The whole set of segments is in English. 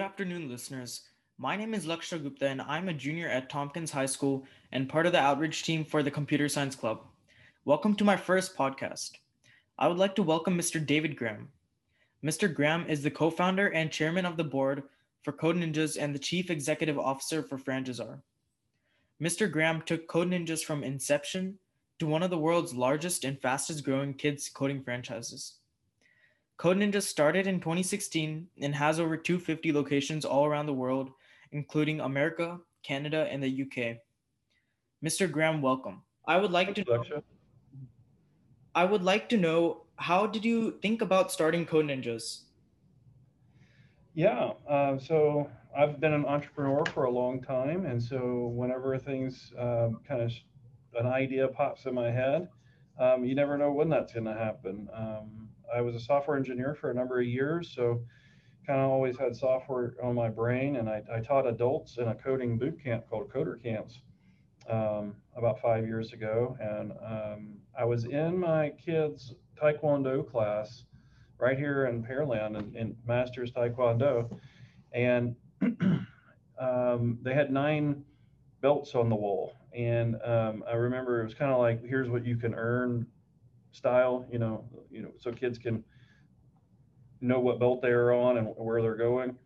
Good afternoon, listeners. My name is Laksha Gupta, and I'm a junior at Tompkins High School and part of the outreach team for the Computer Science Club. Welcome to my first podcast. I would like to welcome Mr. David Graham. Mr. Graham is the co founder and chairman of the board for Code Ninjas and the chief executive officer for Frangizar. Mr. Graham took Code Ninjas from inception to one of the world's largest and fastest growing kids coding franchises. Code Ninja started in 2016 and has over 250 locations all around the world, including America, Canada, and the UK. Mr. Graham, welcome. I would like to know, I would like to know how did you think about starting Code Ninjas? Yeah, uh, so I've been an entrepreneur for a long time, and so whenever things um, kind of an idea pops in my head, um, you never know when that's going to happen. Um, I was a software engineer for a number of years, so kind of always had software on my brain. And I, I taught adults in a coding boot camp called Coder Camps um, about five years ago. And um, I was in my kids' Taekwondo class right here in Pearland in, in Masters Taekwondo. And um, they had nine belts on the wall. And um, I remember it was kind of like, here's what you can earn style, you know, you know, so kids can know what belt they're on and where they're going.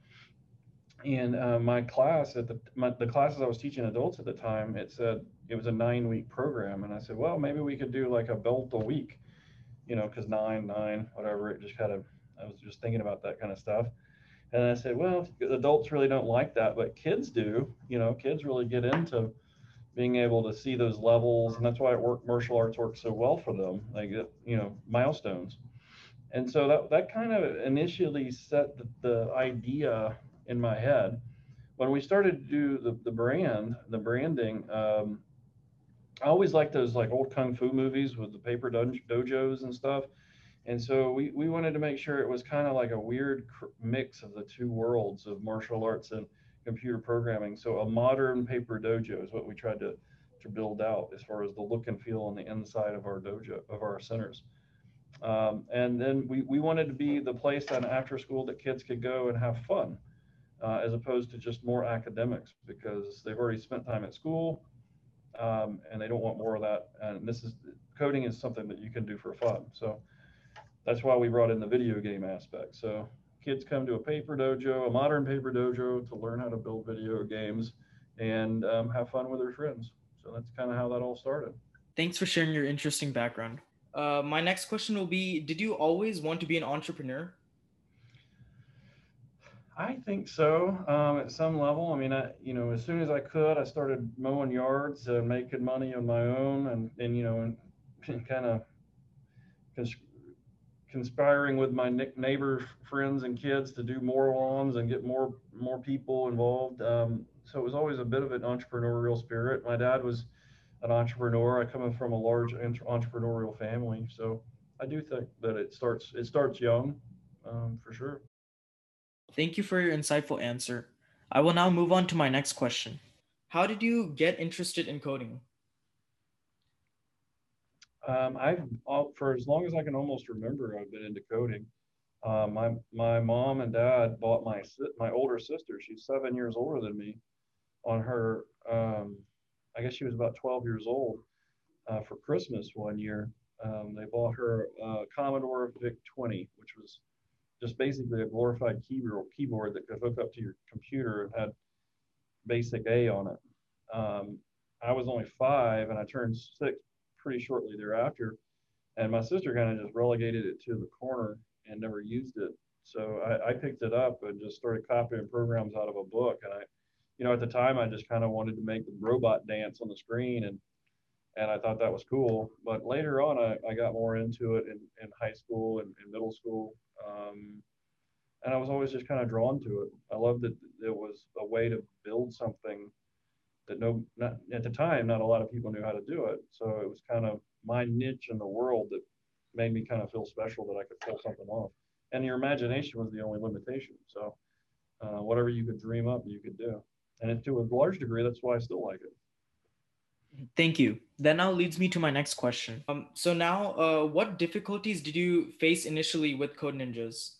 And uh, my class at the my, the classes I was teaching adults at the time, it said it was a nine week program, and I said, well, maybe we could do like a belt a week, you know, because nine, nine, whatever. It just kind of I was just thinking about that kind of stuff. And I said, well, adults really don't like that, but kids do. You know, kids really get into being able to see those levels, and that's why it work martial arts works so well for them. Get you know milestones, and so that that kind of initially set the, the idea in my head. When we started to do the, the brand, the branding, um, I always liked those like old kung fu movies with the paper dojos and stuff. And so we, we wanted to make sure it was kind of like a weird mix of the two worlds of martial arts and computer programming. So a modern paper dojo is what we tried to, to build out as far as the look and feel on the inside of our dojo, of our centers. Um, and then we, we wanted to be the place on after school that kids could go and have fun, uh, as opposed to just more academics because they've already spent time at school um, and they don't want more of that. And this is coding is something that you can do for fun. So that's why we brought in the video game aspect. So kids come to a paper dojo, a modern paper dojo, to learn how to build video games and um, have fun with their friends. So that's kind of how that all started. Thanks for sharing your interesting background. Uh, my next question will be Did you always want to be an entrepreneur? I think so. Um, at some level, I mean, I, you know, as soon as I could, I started mowing yards, and making money on my own, and and you know, and, and kind of conspiring with my neighbor friends and kids to do more lawns and get more more people involved. Um, so it was always a bit of an entrepreneurial spirit. My dad was an entrepreneur. I come from a large entrepreneurial family, so I do think that it starts it starts young, um, for sure. Thank you for your insightful answer. I will now move on to my next question. How did you get interested in coding? Um, I've for as long as I can almost remember, I've been into coding. Uh, my my mom and dad bought my my older sister. She's seven years older than me. On her, um, I guess she was about 12 years old uh, for Christmas one year. Um, they bought her a Commodore VIC 20, which was just basically a glorified keyboard keyboard that could hook up to your computer and had basic A on it. Um, I was only five and I turned six pretty shortly thereafter. And my sister kind of just relegated it to the corner and never used it. So I, I, picked it up and just started copying programs out of a book. And I, you know, at the time I just kind of wanted to make the robot dance on the screen and and I thought that was cool. But later on, I, I got more into it in, in high school and, in middle school. Um, and I was always just kind of drawn to it. I loved that it was a way to build something that no not at the time not a lot of people knew how to do it. So it was kind of my niche in the world that made me kind of feel special that i could pull something off. And your imagination was the only limitation. So uh, whatever you could dream up you could do. And to a large degree that's why i still like it. Thank you. That now leads me to my next question. Um, so now uh, what difficulties did you face initially with code ninjas?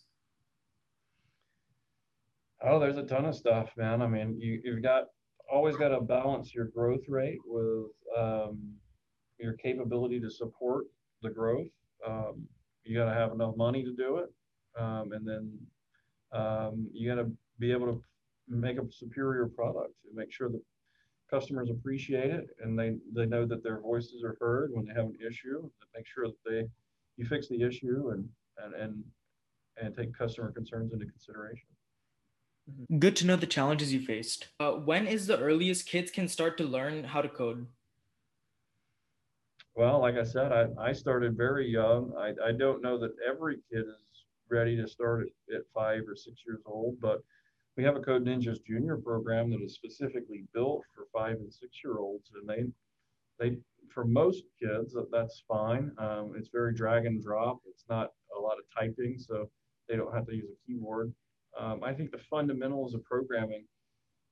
Oh, there's a ton of stuff, man. I mean, you, you've got always got to balance your growth rate with um, your capability to support the growth. Um, you got to have enough money to do it, um, and then um, you got to be able to make a superior product and make sure that customers appreciate it and they, they know that their voices are heard when they have an issue. Make sure that they you fix the issue and and and, and take customer concerns into consideration. Mm-hmm. Good to know the challenges you faced. Uh, when is the earliest kids can start to learn how to code? Well, like I said, I, I started very young. I, I don't know that every kid is ready to start at, at five or six years old, but we have a Code Ninjas Junior program that is specifically built for five and six year olds, and they they for most kids that's fine. Um, it's very drag and drop. It's not a lot of typing, so they don't have to use a keyboard. Um, I think the fundamentals of programming,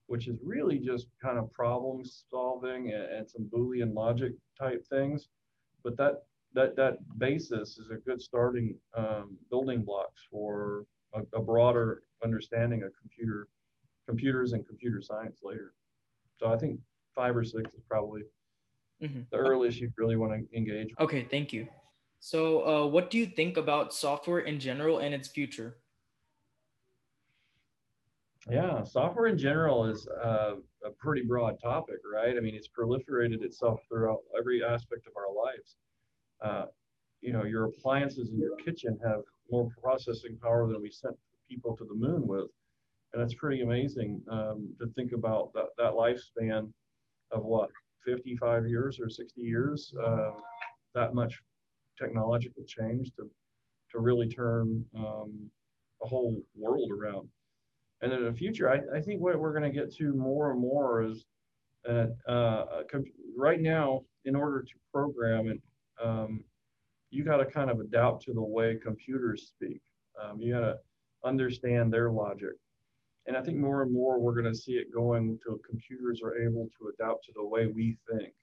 which is really just kind of problem solving and, and some Boolean logic type things, but that that that basis is a good starting um, building blocks for a, a, broader understanding of computer computers and computer science later. So I think five or six is probably mm-hmm. the earliest you really want to engage. Okay, thank you. So, uh, what do you think about software in general and its future? Yeah, software in general is uh, a pretty broad topic, right? I mean, it's proliferated itself throughout every aspect of our lives. Uh, you know, your appliances in your kitchen have more processing power than we sent people to the moon with. And that's pretty amazing um, to think about that, that lifespan of what, 55 years or 60 years, uh, that much technological change to, to really turn um, a whole world around. And in the future, I, I think what we're going to get to more and more is uh, uh, right now, in order to program it, um, you got to kind of adapt to the way computers speak. Um, you got to understand their logic. And I think more and more we're going to see it going to computers are able to adapt to the way we think.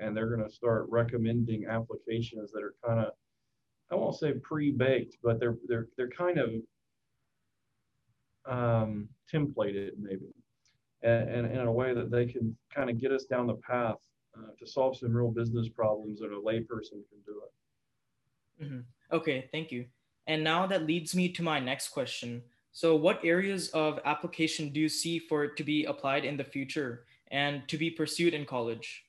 And they're going to start recommending applications that are kind of, I won't say pre-baked, but they're they're they're kind of um, templated maybe, and, and, in a way that they can kind of get us down the path uh, to solve some real business problems that a layperson can do it. Mm-hmm. Okay, thank you. And now that leads me to my next question. So, what areas of application do you see for it to be applied in the future and to be pursued in college?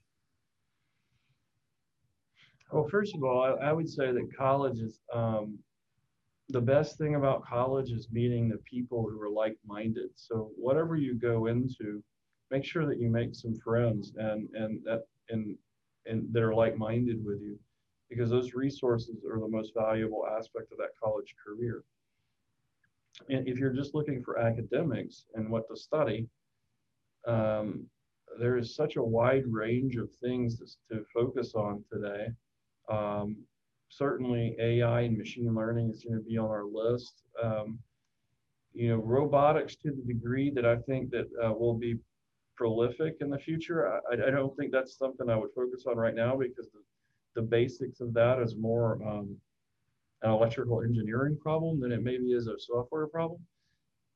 Well, first of all, I, I would say that college is um, the best thing about college is meeting the people who are like minded. So, whatever you go into, make sure that you make some friends and and that and and that are like minded with you because those resources are the most valuable aspect of that college career. And if you're just looking for academics and what to study, um, there is such a wide range of things to, to focus on today. Um, certainly, AI and machine learning is going to be on our list. Um, you know, robotics to the degree that I think that uh, will be prolific in the future. I, I, don't think that's something I would focus on right now because the, the basics of that is more um, an electrical engineering problem than it maybe is a software problem.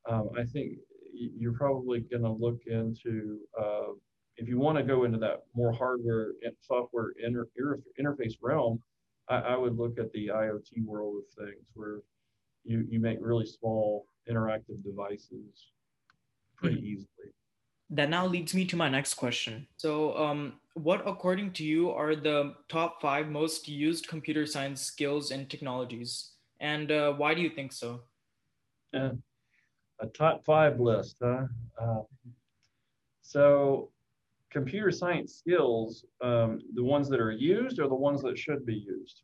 Um, I think you're probably going to look into, uh, if you want to go into that more hardware and software inter interface realm, I, I, would look at the IoT world of things where you, you make really small interactive devices pretty mm-hmm. easily. That now leads me to my next question. So, um, what, according to you, are the top five most used computer science skills and technologies? And uh, why do you think so? Uh, a top five list, huh? Uh, so, computer science skills, um, the ones that are used or the ones that should be used?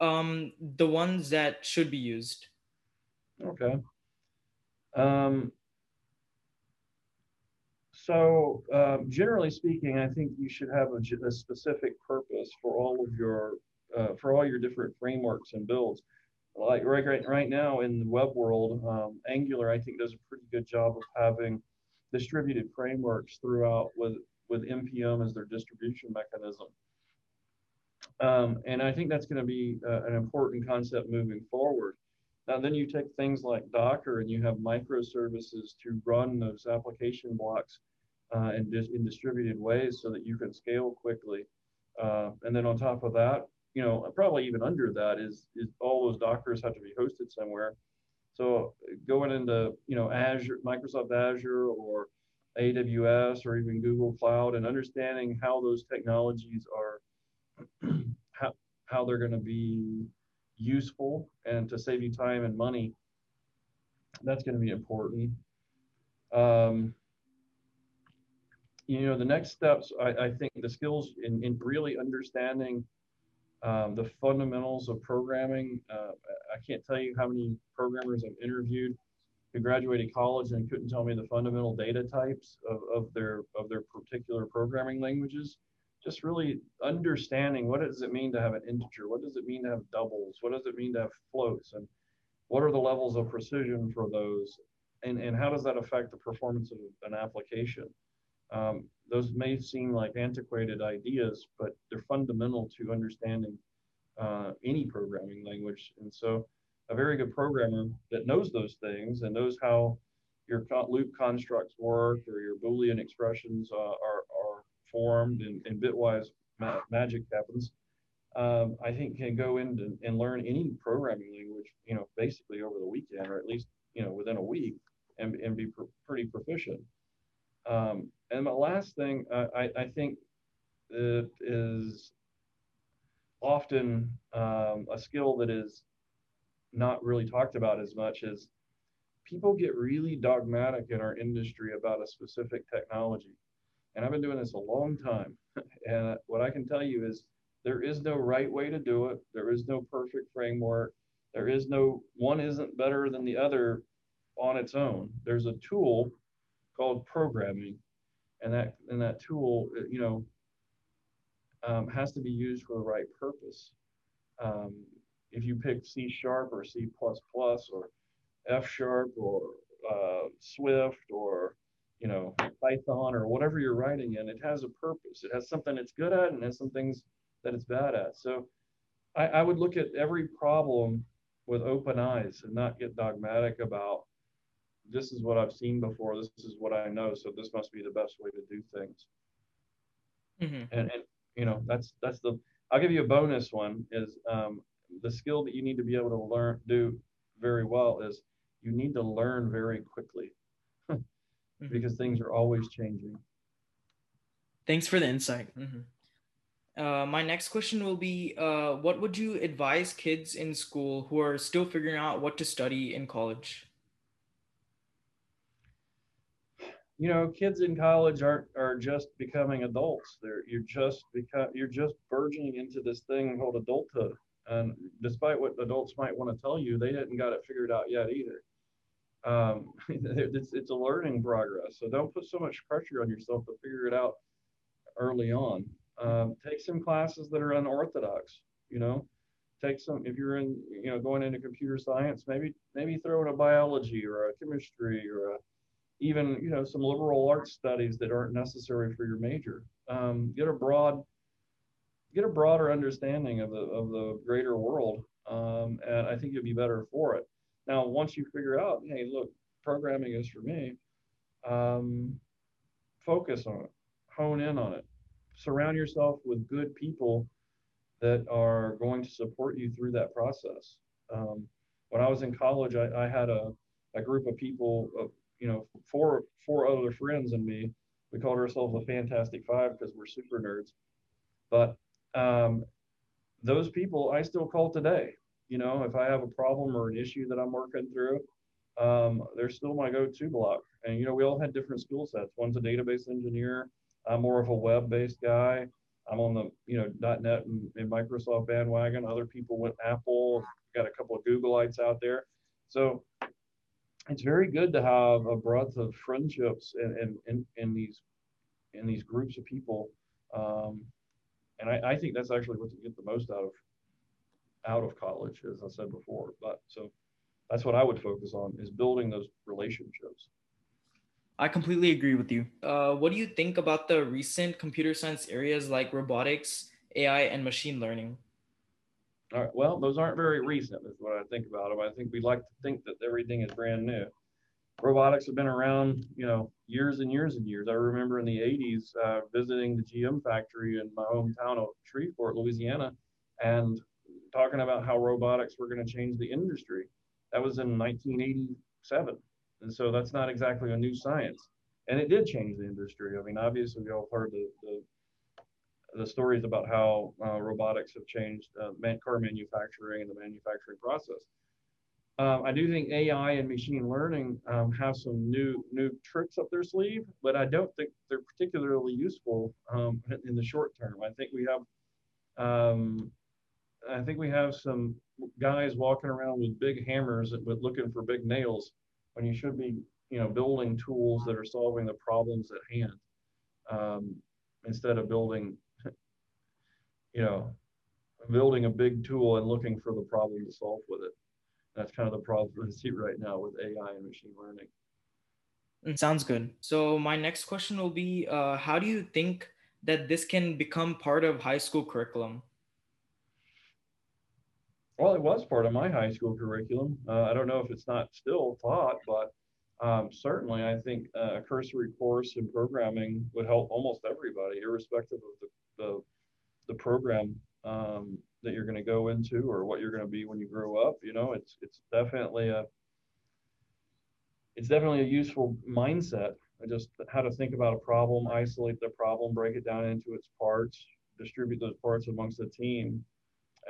Um, the ones that should be used. Okay. Um, so um, generally speaking, I think you should have a, a specific purpose for all of your uh, for all your different frameworks and builds. Like right right right now in the web world, um, Angular I think does a pretty good job of having distributed frameworks throughout with with npm as their distribution mechanism. Um, and I think that's going to be uh, an important concept moving forward. Now, then you take things like Docker and you have microservices to run those application blocks uh, in, dis- in distributed ways so that you can scale quickly. Uh, and then on top of that, you know, probably even under that is, is all those Dockers have to be hosted somewhere. So going into, you know, Azure, Microsoft Azure or AWS or even Google Cloud and understanding how those technologies are, how, how they're going to be useful and to save you time and money, that's going to be important. Um, you know, the next steps, I, I think the skills in, in really understanding um, the fundamentals of programming. Uh, I can't tell you how many programmers I've interviewed who graduated college and couldn't tell me the fundamental data types of, of their of their particular programming languages. Just really understanding what does it mean to have an integer? What does it mean to have doubles? What does it mean to have floats? And what are the levels of precision for those? And, and how does that affect the performance of an application? Um, those may seem like antiquated ideas but they're fundamental to understanding uh, any programming language and so a very good programmer that knows those things and knows how your loop constructs work or your boolean expressions uh, are, are formed and, and bitwise ma- magic happens, um, I think can go in and learn any programming language, you know, basically over the weekend or at least, you know, within a week and, and be pr- pretty proficient. Um, and the last thing uh, I, I think it is often um, a skill that is not really talked about as much is people get really dogmatic in our industry about a specific technology. And I've been doing this a long time. and what I can tell you is there is no right way to do it. There is no perfect framework. There is no one isn't better than the other on its own. There's a tool called programming, and that and that tool, you know, um, has to be used for the right purpose. Um, if you pick C sharp or C plus plus or F sharp or uh, Swift or you know, Python or whatever you're writing in, it has a purpose. It has something it's good at and has some things that it's bad at. So I, I would look at every problem with open eyes and not get dogmatic about this is what I've seen before, this is what I know, so this must be the best way to do things. Mm-hmm. And, and you know, that's that's the I'll give you a bonus one is um, the skill that you need to be able to learn do very well is you need to learn very quickly mm-hmm. because things are always changing. Thanks for the insight. Mm-hmm. Uh, my next question will be uh, What would you advise kids in school who are still figuring out what to study in college? You know, kids in college aren't are just becoming adults. They're you're just become you're just burgeoning into this thing called adulthood. And despite what adults might want to tell you, they hadn't got it figured out yet either um, it's, it's a learning progress. So don't put so much pressure on yourself to figure it out early on. Um, take some classes that are unorthodox, you know, take some, if you're in, you know, going into computer science, maybe, maybe throw in a biology or a chemistry or a, even, you know, some liberal arts studies that aren't necessary for your major. Um, get a broad, get a broader understanding of the, of the greater world. Um, and I think you'll be better for it. Now, once you figure out, hey, look, programming is for me, um, focus on it, hone in on it, surround yourself with good people that are going to support you through that process. Um, when I was in college, I, I had a, a group of people, of, you know, four four other friends and me. We called ourselves the Fantastic Five because we're super nerds. But um, those people I still call today. You know, if I have a problem or an issue that I'm working through, um, they're still my go-to block. And you know, we all had different skill sets. One's a database engineer. I'm more of a web-based guy. I'm on the you know .NET and, and Microsoft bandwagon. Other people went Apple. Got a couple of Googleites out there. So it's very good to have a breadth of friendships and in, in, in, these in these groups of people. Um, and I, I, think that's actually what you get the most out of out of college, as I said before. But so that's what I would focus on is building those relationships. I completely agree with you. Uh, what do you think about the recent computer science areas like robotics, AI, and machine learning? All right, well, those aren't very recent, what I think about them. I think we like to think that everything is brand new. Robotics have been around, you know, years and years and years. I remember in the 80s uh, visiting the GM factory in my hometown of Shreveport, Louisiana, and talking about how robotics were going to change the industry. That was in 1987. And so that's not exactly a new science. And it did change the industry. I mean, obviously, we all heard the, the, the stories about how uh, robotics have changed uh, man, car manufacturing and the manufacturing process. Um, I do think AI and machine learning um, have some new new tricks up their sleeve, but I don't think they're particularly useful um, in the short term. I think we have um, I think we have some guys walking around with big hammers but looking for big nails when you should be, you know, building tools that are solving the problems at hand um, instead of building, you know, building a big tool and looking for the problem to solve with it. That's kind of the problem we see right now with AI and machine learning. Mm, sounds good. So my next question will be, uh, how do you think that this can become part of high school curriculum? Well, it was part of my high school curriculum. Uh, I don't know if it's not still taught, but um, certainly I think uh, a cursory course in programming would help almost everybody, irrespective of the, the, the program um, that you're going to go into or what you're going to be when you grow up. You know, it's it's definitely a it's definitely a useful mindset. Just how to think about a problem, isolate the problem, break it down into its parts, distribute those parts amongst the team,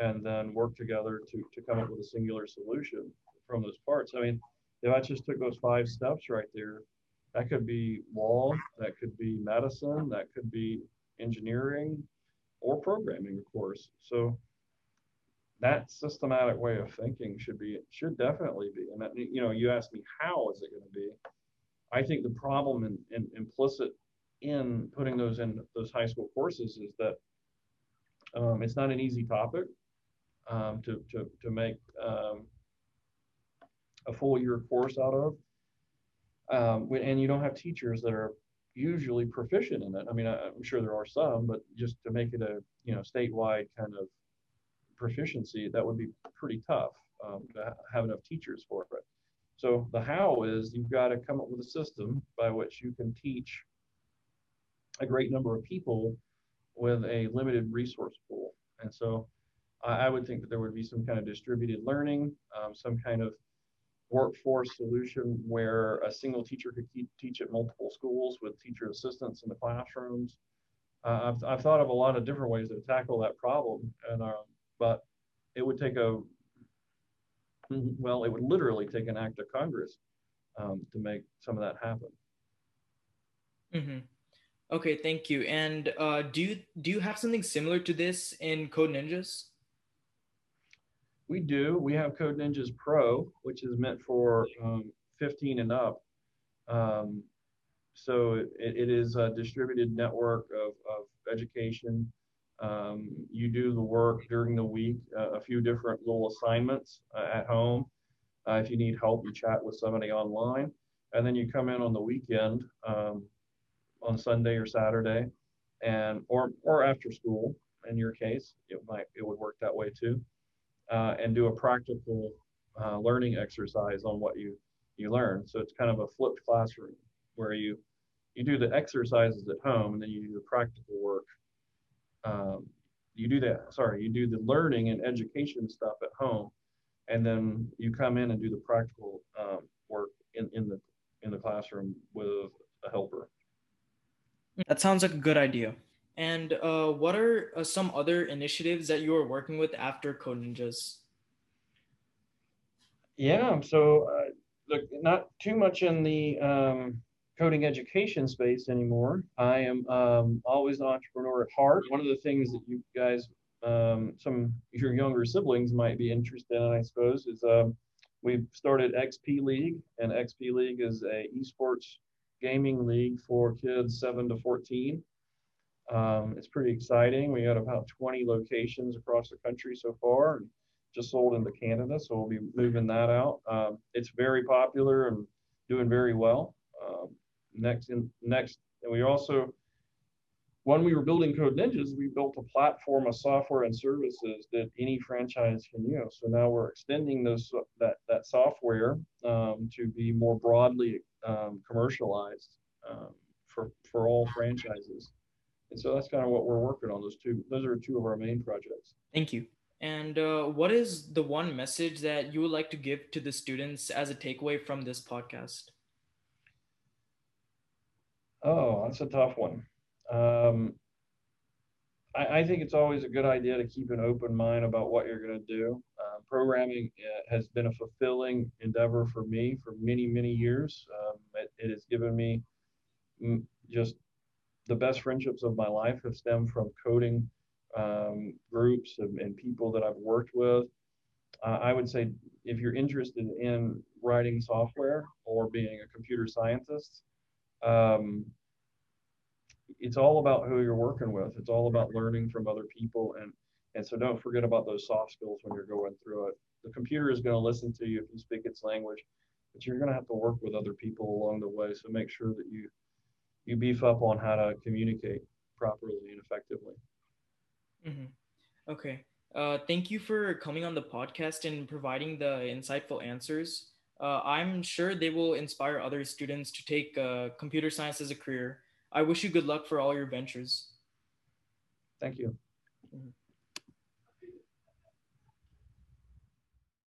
and then work together to, to come up with a singular solution from those parts. I mean, if I just took those five steps right there, that could be law, that could be medicine, that could be engineering or programming, of course. So that systematic way of thinking should be should definitely be. And that, you know, you asked me how is it going to be? I think the problem in, in, implicit in putting those in those high school courses is that um, it's not an easy topic um, to, to, to make um, a full year course out of. Um, and you don't have teachers that are usually proficient in it. I mean, I, am sure there are some, but just to make it a you know statewide kind of proficiency, that would be pretty tough um, to have enough teachers for it. So the how is you've got to come up with a system by which you can teach a great number of people with a limited resource pool. And so I would think that there would be some kind of distributed learning, um, some kind of workforce solution where a single teacher could teach at multiple schools with teacher assistants in the classrooms. Uh, I've, I've thought of a lot of different ways to tackle that problem, and um, but it would take a well, it would literally take an act of Congress um, to make some of that happen. Mm-hmm. Okay, thank you. And uh, do you do you have something similar to this in Code Ninjas? We do. We have Code Ninjas Pro, which is meant for um, 15 and up. Um, so it, it is a distributed network of, of education. Um, you do the work during the week, uh, a few different little assignments uh, at home. Uh, if you need help, you chat with somebody online. And then you come in on the weekend, um, on Sunday or Saturday, and or or after school. In your case, it might it would work that way too uh, and do a practical uh, learning exercise on what you you learn. So it's kind of a flipped classroom where you you do the exercises at home and then you do the practical work. Um, you do that. Sorry, you do the learning and education stuff at home, and then you come in and do the practical um, work in, in the in the classroom with a helper. That sounds like a good idea. And uh, what are uh, some other initiatives that you are working with after Code Ninjas? Yeah, so uh, look, not too much in the um, coding education space anymore. I am um, always an entrepreneur at heart. One of the things that you guys, um, some your younger siblings might be interested in, I suppose, is um, we've started XP League, and XP League is a esports gaming league for kids seven to 14. Um, it's pretty exciting. We got about 20 locations across the country so far, and just sold into Canada, so we'll be moving that out. Um, it's very popular and doing very well. Um, next, in, next, and we also when we were building Code Ninjas, we built a platform of software and services that any franchise can use. So now we're extending those that that software um, to be more broadly um, commercialized um, for for all franchises. And so that's kind of what we're working on. Those two, those are two of our main projects. Thank you. And uh, what is the one message that you would like to give to the students as a takeaway from this podcast? Oh, that's a tough one. Um, I, I, think it's always a good idea to keep an open mind about what you're going to do. Uh, programming uh, has been a fulfilling endeavor for me for many, many years. Um, it, it, has given me just the best friendships of my life have stemmed from coding um, groups and, and, people that I've worked with. Uh, I would say if you're interested in writing software or being a computer scientist, um, it's all about who you're working with. It's all about learning from other people, and and so don't forget about those soft skills when you're going through it. The computer is going to listen to you if you speak its language, but you're going to have to work with other people along the way. So make sure that you you beef up on how to communicate properly and effectively. Mm-hmm. Okay. Uh, thank you for coming on the podcast and providing the insightful answers. Uh, I'm sure they will inspire other students to take uh, computer science as a career. I wish you good luck for all your ventures. Thank you. Mm-hmm.